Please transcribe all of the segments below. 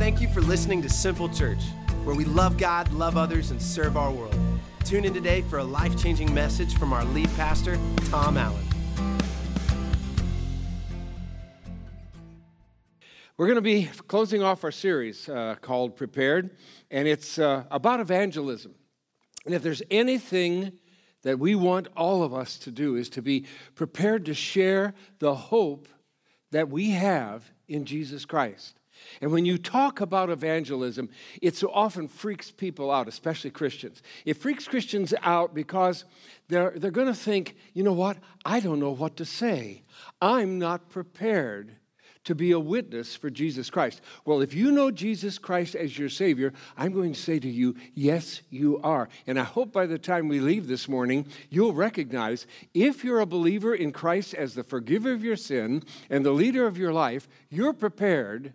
thank you for listening to Simple Church, where we love God, love others, and serve our world. Tune in today for a life changing message from our lead pastor, Tom Allen. We're going to be closing off our series uh, called Prepared, and it's uh, about evangelism. And if there's anything that we want all of us to do, is to be prepared to share the hope that we have in Jesus Christ. And when you talk about evangelism, it so often freaks people out, especially Christians. It freaks Christians out because they're, they're going to think, you know what? I don't know what to say. I'm not prepared to be a witness for Jesus Christ. Well, if you know Jesus Christ as your Savior, I'm going to say to you, yes, you are. And I hope by the time we leave this morning, you'll recognize if you're a believer in Christ as the forgiver of your sin and the leader of your life, you're prepared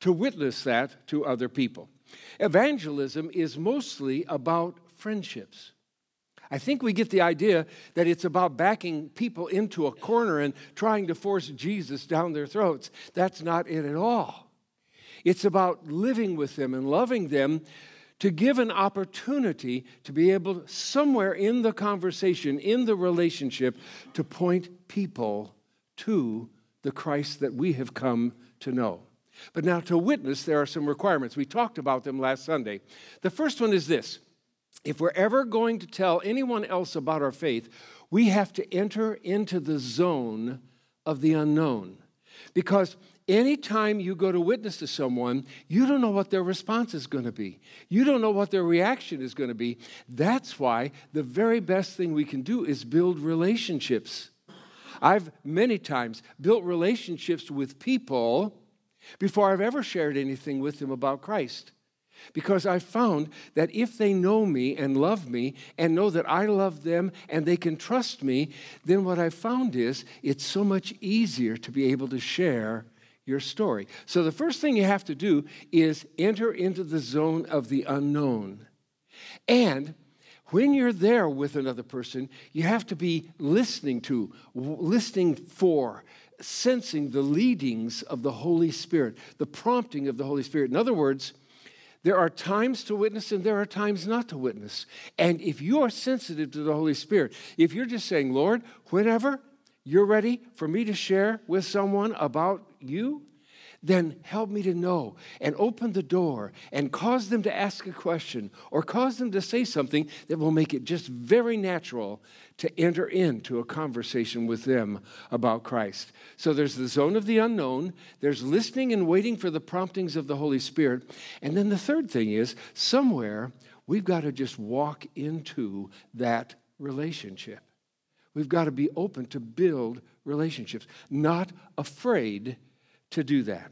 to witness that to other people. Evangelism is mostly about friendships. I think we get the idea that it's about backing people into a corner and trying to force Jesus down their throats. That's not it at all. It's about living with them and loving them to give an opportunity to be able, somewhere in the conversation, in the relationship, to point people to the Christ that we have come to know. But now, to witness, there are some requirements. We talked about them last Sunday. The first one is this if we're ever going to tell anyone else about our faith, we have to enter into the zone of the unknown. Because anytime you go to witness to someone, you don't know what their response is going to be. You don't know what their reaction is going to be. That's why the very best thing we can do is build relationships. I've many times built relationships with people before I've ever shared anything with them about Christ. Because I found that if they know me and love me and know that I love them and they can trust me, then what I found is it's so much easier to be able to share your story. So the first thing you have to do is enter into the zone of the unknown. And when you're there with another person, you have to be listening to, listening for, sensing the leadings of the Holy Spirit, the prompting of the Holy Spirit. In other words, there are times to witness and there are times not to witness. And if you are sensitive to the Holy Spirit, if you're just saying, Lord, whenever you're ready for me to share with someone about you, then help me to know and open the door and cause them to ask a question or cause them to say something that will make it just very natural to enter into a conversation with them about Christ. So there's the zone of the unknown, there's listening and waiting for the promptings of the Holy Spirit. And then the third thing is somewhere we've got to just walk into that relationship. We've got to be open to build relationships, not afraid to do that.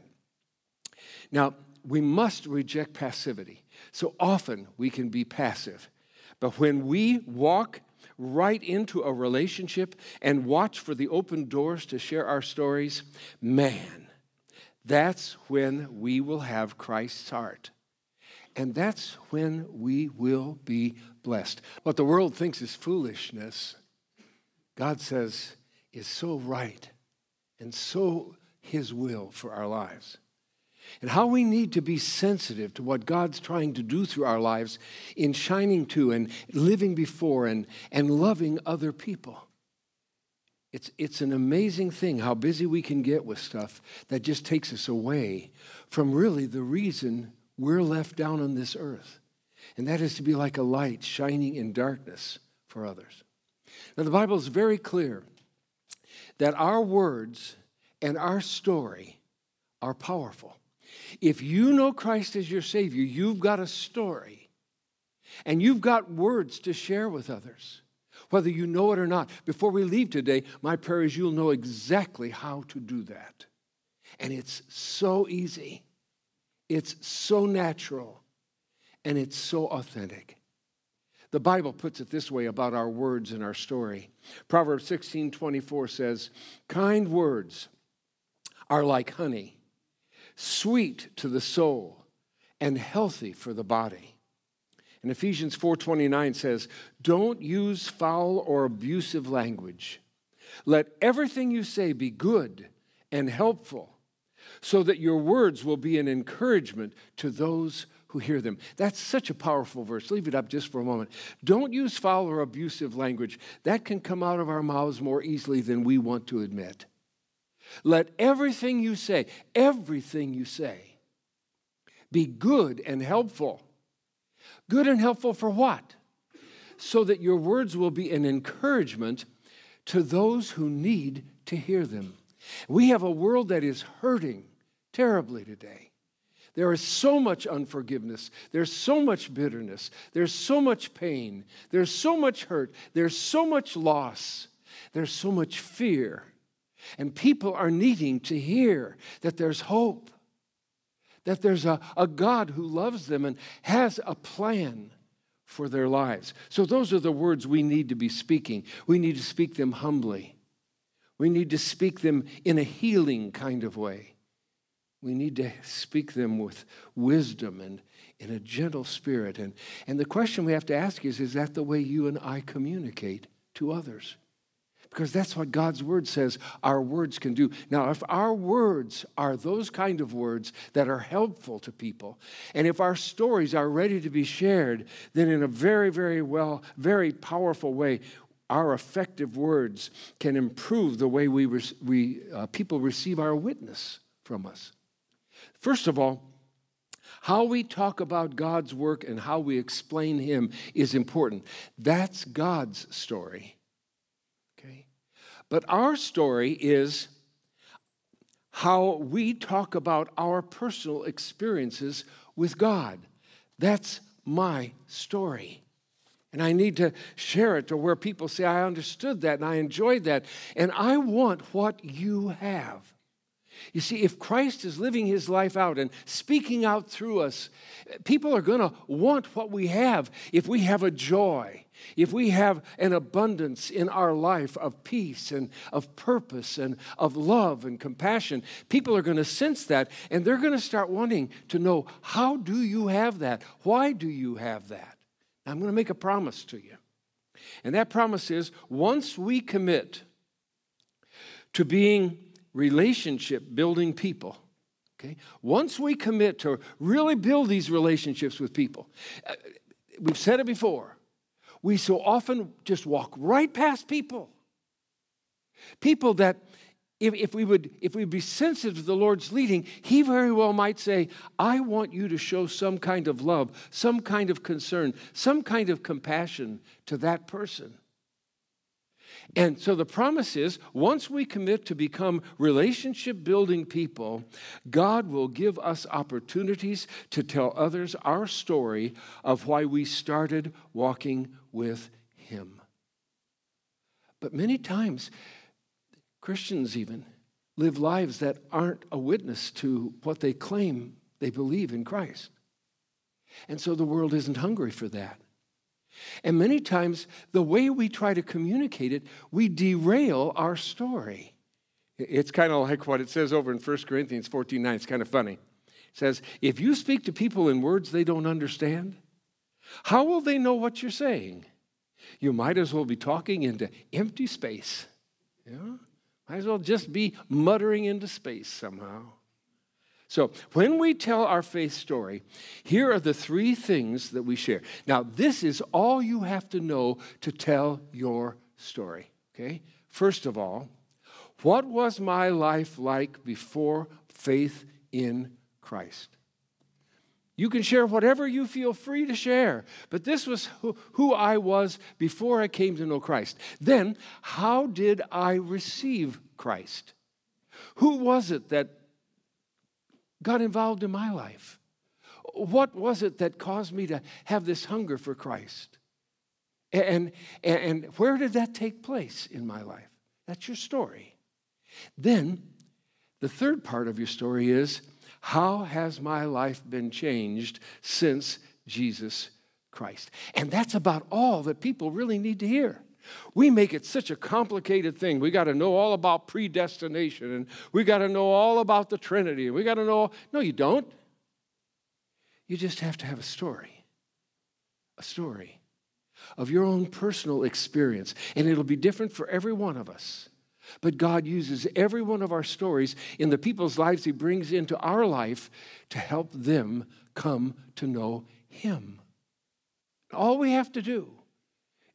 Now, we must reject passivity. So often we can be passive. But when we walk right into a relationship and watch for the open doors to share our stories, man, that's when we will have Christ's heart. And that's when we will be blessed. What the world thinks is foolishness, God says is so right and so his will for our lives. And how we need to be sensitive to what God's trying to do through our lives in shining to and living before and, and loving other people. It's, it's an amazing thing how busy we can get with stuff that just takes us away from really the reason we're left down on this earth. And that is to be like a light shining in darkness for others. Now, the Bible is very clear that our words and our story are powerful. If you know Christ as your Savior, you've got a story and you've got words to share with others, whether you know it or not. Before we leave today, my prayer is you'll know exactly how to do that. And it's so easy, it's so natural, and it's so authentic. The Bible puts it this way about our words and our story. Proverbs 16 24 says, Kind words are like honey, sweet to the soul and healthy for the body. And Ephesians 4:29 says, "Don't use foul or abusive language. Let everything you say be good and helpful, so that your words will be an encouragement to those who hear them. That's such a powerful verse. Leave it up just for a moment. Don't use foul or abusive language. That can come out of our mouths more easily than we want to admit. Let everything you say, everything you say, be good and helpful. Good and helpful for what? So that your words will be an encouragement to those who need to hear them. We have a world that is hurting terribly today. There is so much unforgiveness. There's so much bitterness. There's so much pain. There's so much hurt. There's so much loss. There's so much fear. And people are needing to hear that there's hope, that there's a, a God who loves them and has a plan for their lives. So, those are the words we need to be speaking. We need to speak them humbly. We need to speak them in a healing kind of way. We need to speak them with wisdom and in a gentle spirit. And, and the question we have to ask is is that the way you and I communicate to others? Because that's what God's word says our words can do. Now, if our words are those kind of words that are helpful to people, and if our stories are ready to be shared, then in a very, very well, very powerful way, our effective words can improve the way we, we uh, people receive our witness from us. First of all, how we talk about God's work and how we explain Him is important. That's God's story. But our story is how we talk about our personal experiences with God. That's my story. And I need to share it to where people say, I understood that and I enjoyed that. And I want what you have. You see, if Christ is living his life out and speaking out through us, people are going to want what we have if we have a joy, if we have an abundance in our life of peace and of purpose and of love and compassion. People are going to sense that and they're going to start wanting to know how do you have that? Why do you have that? I'm going to make a promise to you. And that promise is once we commit to being relationship building people, okay, once we commit to really build these relationships with people, uh, we've said it before, we so often just walk right past people. People that if, if, we would if we would be sensitive to the Lord's leading, He very well might say, I want you to show some kind of love, some kind of concern, some kind of compassion to that person. And so the promise is once we commit to become relationship building people, God will give us opportunities to tell others our story of why we started walking with Him. But many times, Christians, even, live lives that aren't a witness to what they claim they believe in Christ. And so the world isn't hungry for that. And many times, the way we try to communicate it, we derail our story. It's kind of like what it says over in 1 Corinthians 14 9. It's kind of funny. It says, If you speak to people in words they don't understand, how will they know what you're saying? You might as well be talking into empty space. Yeah? Might as well just be muttering into space somehow. So, when we tell our faith story, here are the three things that we share. Now, this is all you have to know to tell your story, okay? First of all, what was my life like before faith in Christ? You can share whatever you feel free to share, but this was who, who, I was before I came to know Christ. Then, how did I receive Christ? Who was it that got involved in my life? What was it that caused me to have this hunger for Christ? And, and, and where did that take place in my life? That's your story. Then, the third part of your story is how has my life been changed since Jesus Christ? And that's about all that people really need to hear. We make it such a complicated thing. We got to know all about predestination and we got to know all about the Trinity. And we got to know. No, you don't. You just have to have a story. A story of your own personal experience. And it'll be different for every one of us. But God uses every one of our stories in the people's lives He brings into our life to help them come to know Him. All we have to do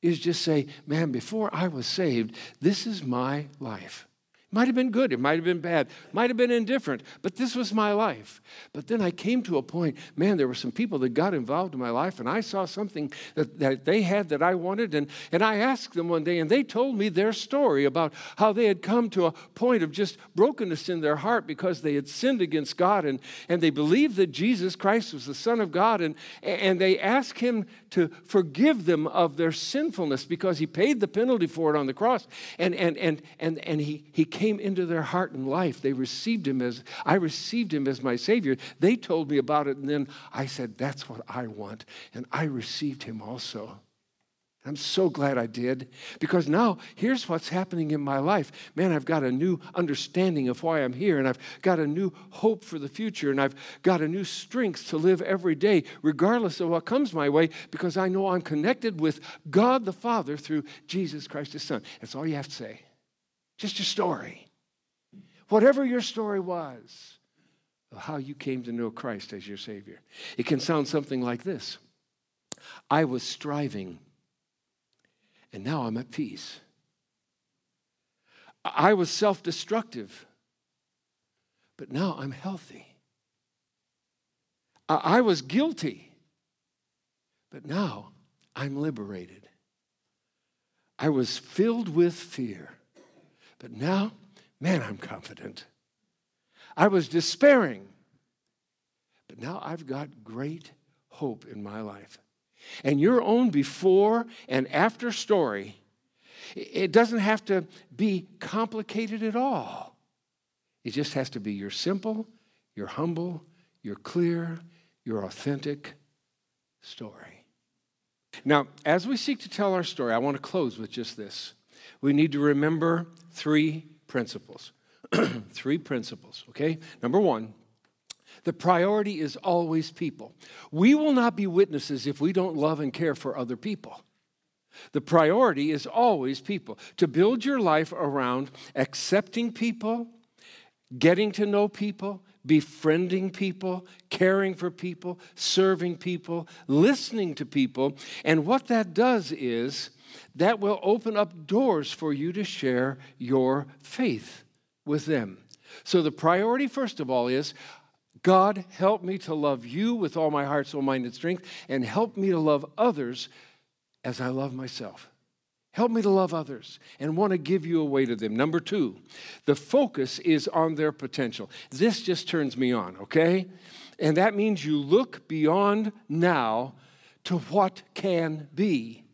is just say, man, before I was saved, this is my life. Might have been good, it might have been bad, might have been indifferent, but this was my life. But then I came to a point, man, there were some people that got involved in my life, and I saw something that, that they had that I wanted. And, and I asked them one day, and they told me their story about how they had come to a point of just brokenness in their heart because they had sinned against God and, and they believed that Jesus Christ was the Son of God. And, and they asked Him to forgive them of their sinfulness because He paid the penalty for it on the cross. And, and, and, and, and He, he came into their heart and life. They received him as, I received him as my Savior. They told me about it, and then I said, That's what I want. And I received him also. I'm so glad I did because now here's what's happening in my life. Man, I've got a new understanding of why I'm here, and I've got a new hope for the future, and I've got a new strength to live every day, regardless of what comes my way, because I know I'm connected with God the Father through Jesus Christ, His Son. That's all you have to say. Just your story. Whatever your story was of how you came to know Christ as your Savior. It can sound something like this I was striving, and now I'm at peace. I was self destructive, but now I'm healthy. I was guilty, but now I'm liberated. I was filled with fear but now, man, I'm confident. I was despairing, but now I've got great hope in my life. And your own before and after story, it doesn't have to be complicated at all. It just has to be your simple, your humble, your clear, your authentic story. Now, as we seek to tell our story, I want to close with just this we need to remember three principles. three principles, okay? Number one, the priority is always people. We will not be witnesses if we don't love and care for other people. The priority is always people. To build your life around accepting people, getting to know people, befriending people, caring for people, serving people, listening to people. And what that does is that will open up doors for you to share your faith with them. So, the priority, first of all, is God, help me to love you with all my heart, soul, mind, and strength, and help me to love others as I love myself. Help me to love others and want to give you away to them. Number two, the focus is on their potential. This just turns me on, okay? And that means you look beyond now to what can be.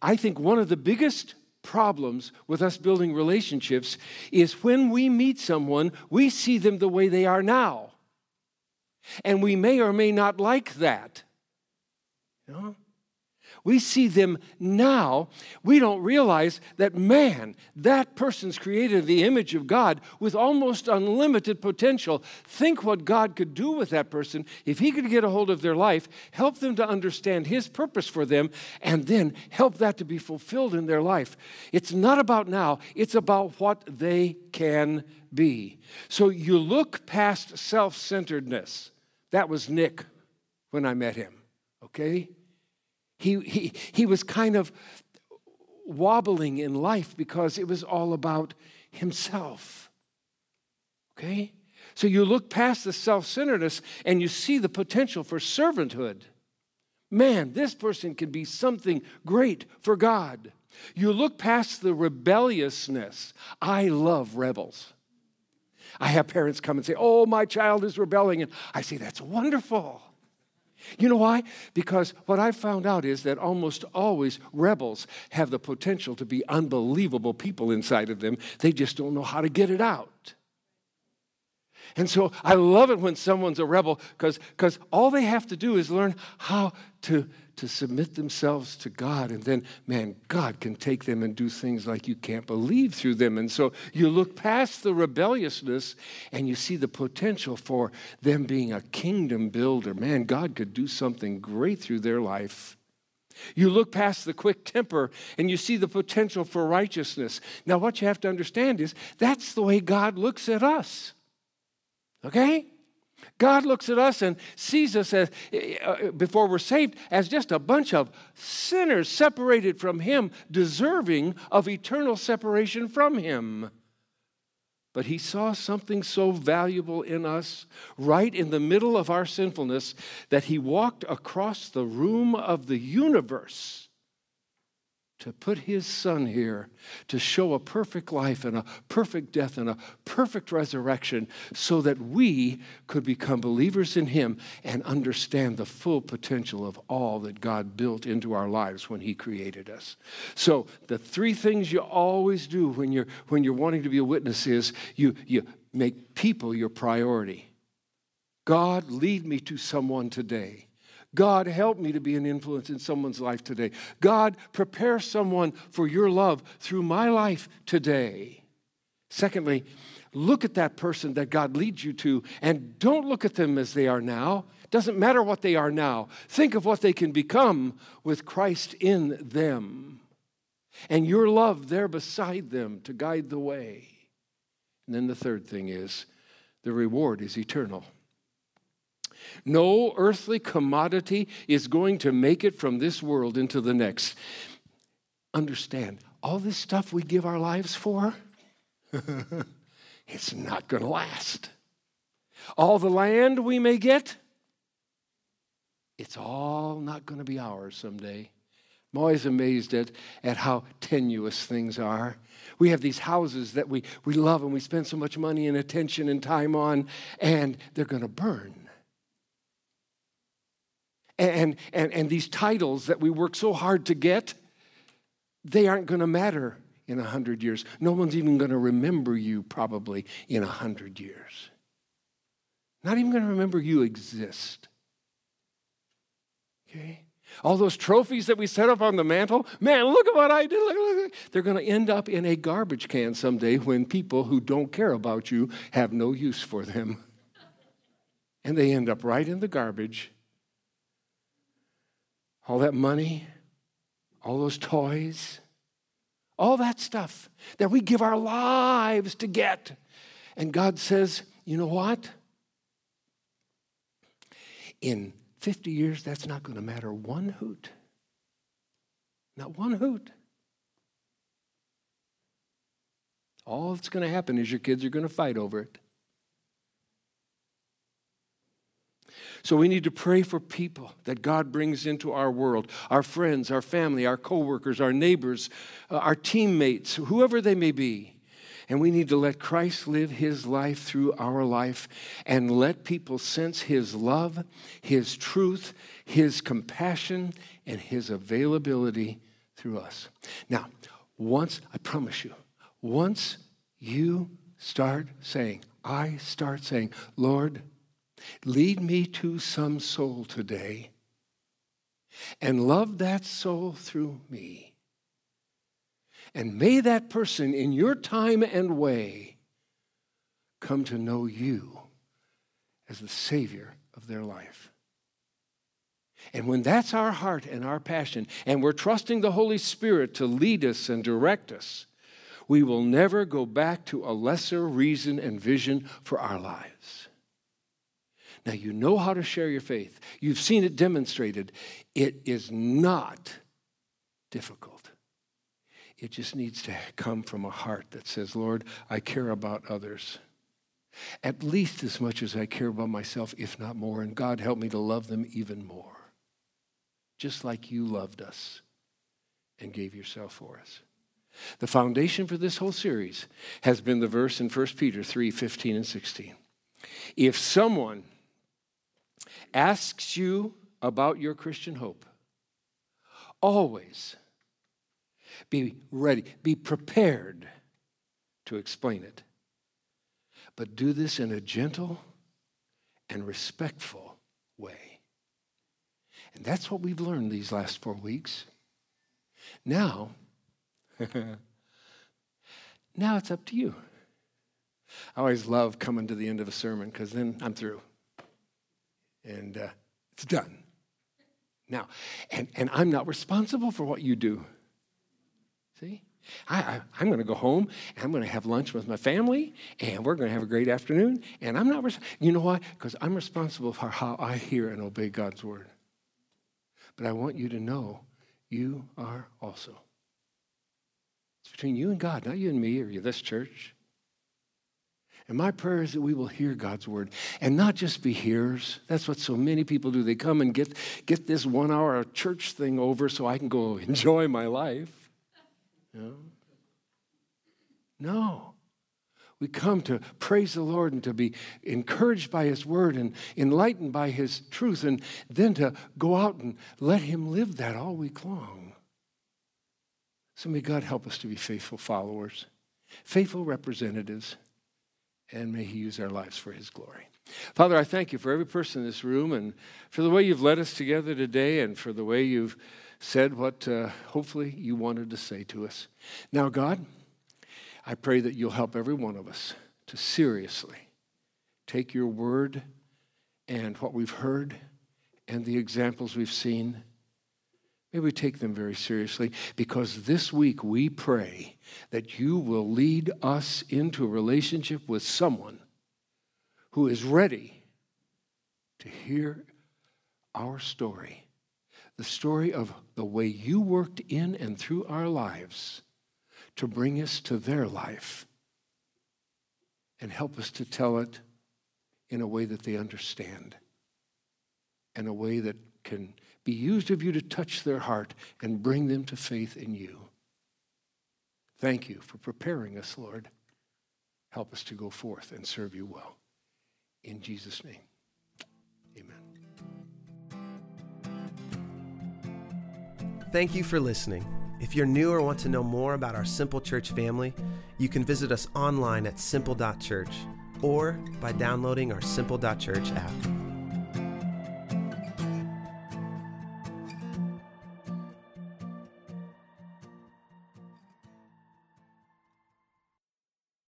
I think one of the biggest problems with us building relationships is when we meet someone, we see them the way they are now. And we may or may not like that. You know? We see them now. We don't realize that, man, that person's created the image of God with almost unlimited potential. Think what God could do with that person if He could get a hold of their life, help them to understand His purpose for them, and then help that to be fulfilled in their life. It's not about now, it's about what they can be. So you look past self centeredness. That was Nick when I met him, okay? He, he, he was kind of wobbling in life because it was all about himself. Okay? So you look past the self centeredness and you see the potential for servanthood. Man, this person can be something great for God. You look past the rebelliousness. I love rebels. I have parents come and say, Oh, my child is rebelling. And I say, That's wonderful. You know why? Because what I've found out is that almost always rebels have the potential to be unbelievable people inside of them. They just don't know how to get it out. And so I love it when someone's a rebel because all they have to do is learn how to to submit themselves to God. And then, man, God can take them and do things like you can't believe through them. And so you look past the rebelliousness and you see the potential for them being a kingdom builder. Man, God could do something great through their life. You look past the quick temper and you see the potential for righteousness. Now, what you have to understand is that's the way God looks at us. Okay? God looks at us and sees us as, uh, before we're saved, as just a bunch of sinners separated from Him, deserving of eternal separation from Him. But he saw something so valuable in us, right in the middle of our sinfulness, that he walked across the room of the universe to put his son here to show a perfect life and a perfect death and a perfect resurrection so that we could become believers in him and understand the full potential of all that God built into our lives when he created us. So the three things you always do when you're when you're wanting to be a witness is you you make people your priority. God lead me to someone today God, help me to be an influence in someone's life today. God, prepare someone for your love through my life today. Secondly, look at that person that God leads you to and don't look at them as they are now. Doesn't matter what they are now. Think of what they can become with Christ in them and your love there beside them to guide the way. And then the third thing is the reward is eternal. No earthly commodity is going to make it from this world into the next. Understand, all this stuff we give our lives for, it's not going to last. All the land we may get, it's all not going to be ours someday. I'm always amazed at, at how tenuous things are. We have these houses that we, we love and we spend so much money and attention and time on, and they're going to burn. And, and, and these titles that we work so hard to get, they aren't going to matter in a hundred years. No one's even going to remember you probably in a hundred years. Not even going to remember you exist. Okay? All those trophies that we set up on the mantle, man, look at what I did. Look, look, look. They're going to end up in a garbage can someday when people who don't care about you have no use for them. And they end up right in the garbage all that money, all those toys, all that stuff that we give our lives to get. And God says, you know what? In 50 years, that's not going to matter one hoot. Not one hoot. All that's going to happen is your kids are going to fight over it. So we need to pray for people that God brings into our world our friends, our family, our coworkers, our neighbors, uh, our teammates, whoever they may be. And we need to let Christ live his life through our life and let people sense his love, his truth, his compassion, and his availability through us. Now, once, I promise you, once you start saying, I start saying, Lord, Lead me to some soul today and love that soul through me. And may that person in your time and way come to know you as the Savior of their life. And when that's our heart and our passion, and we're trusting the Holy Spirit to lead us and direct us, we will never go back to a lesser reason and vision for our lives. Now, you know how to share your faith, you've seen it demonstrated. It is not difficult. It just needs to come from a heart that says, Lord, I care about others at least as much as I care about myself, if not more. And God, help me to love them even more, just like you loved us and gave yourself for us. The foundation for this whole series has been the verse in 1 Peter 3 15 and 16. If someone asks you about your Christian hope, always be ready, be prepared to explain it. But do this in a gentle and respectful way. And that's what we've learned these last four weeks. Now, now it's up to you. I always love coming to the end of a sermon because then I'm through and uh, it's done. Now, and, and I'm not responsible for what you do. See? I, am going to go home and I'm going to have lunch with my family and we're going to have a great afternoon. And I'm not, res- you know why? Because I'm responsible for how I hear and obey God's word. But I want you to know you are also. It's between you and God, not you and me or this church. And my prayer is that we will hear God's word and not just be hearers. That's what so many people do. They come and get, get this one hour church thing over so I can go enjoy my life. No. No. We come to praise the Lord and to be encouraged by His word and enlightened by His truth, and then to go out and let Him live that all week long. So may God help us to be faithful followers, faithful representatives, and may He use our lives for His glory. Father, I thank you for every person in this room and for the way you've led us together today and for the way you've said what uh, hopefully you wanted to say to us. Now, God, I pray that you'll help every one of us to seriously take your word and what we've heard and the examples we've seen. May we take them very seriously because this week we pray that you will lead us into a relationship with someone who is ready to hear our story the story of the way you worked in and through our lives to bring us to their life and help us to tell it in a way that they understand and a way that can be used of you to touch their heart and bring them to faith in you. Thank you for preparing us, Lord. Help us to go forth and serve you well. In Jesus' name. Amen. Thank you for listening. If you're new or want to know more about our Simple Church family, you can visit us online at simple.church or by downloading our simple.church app.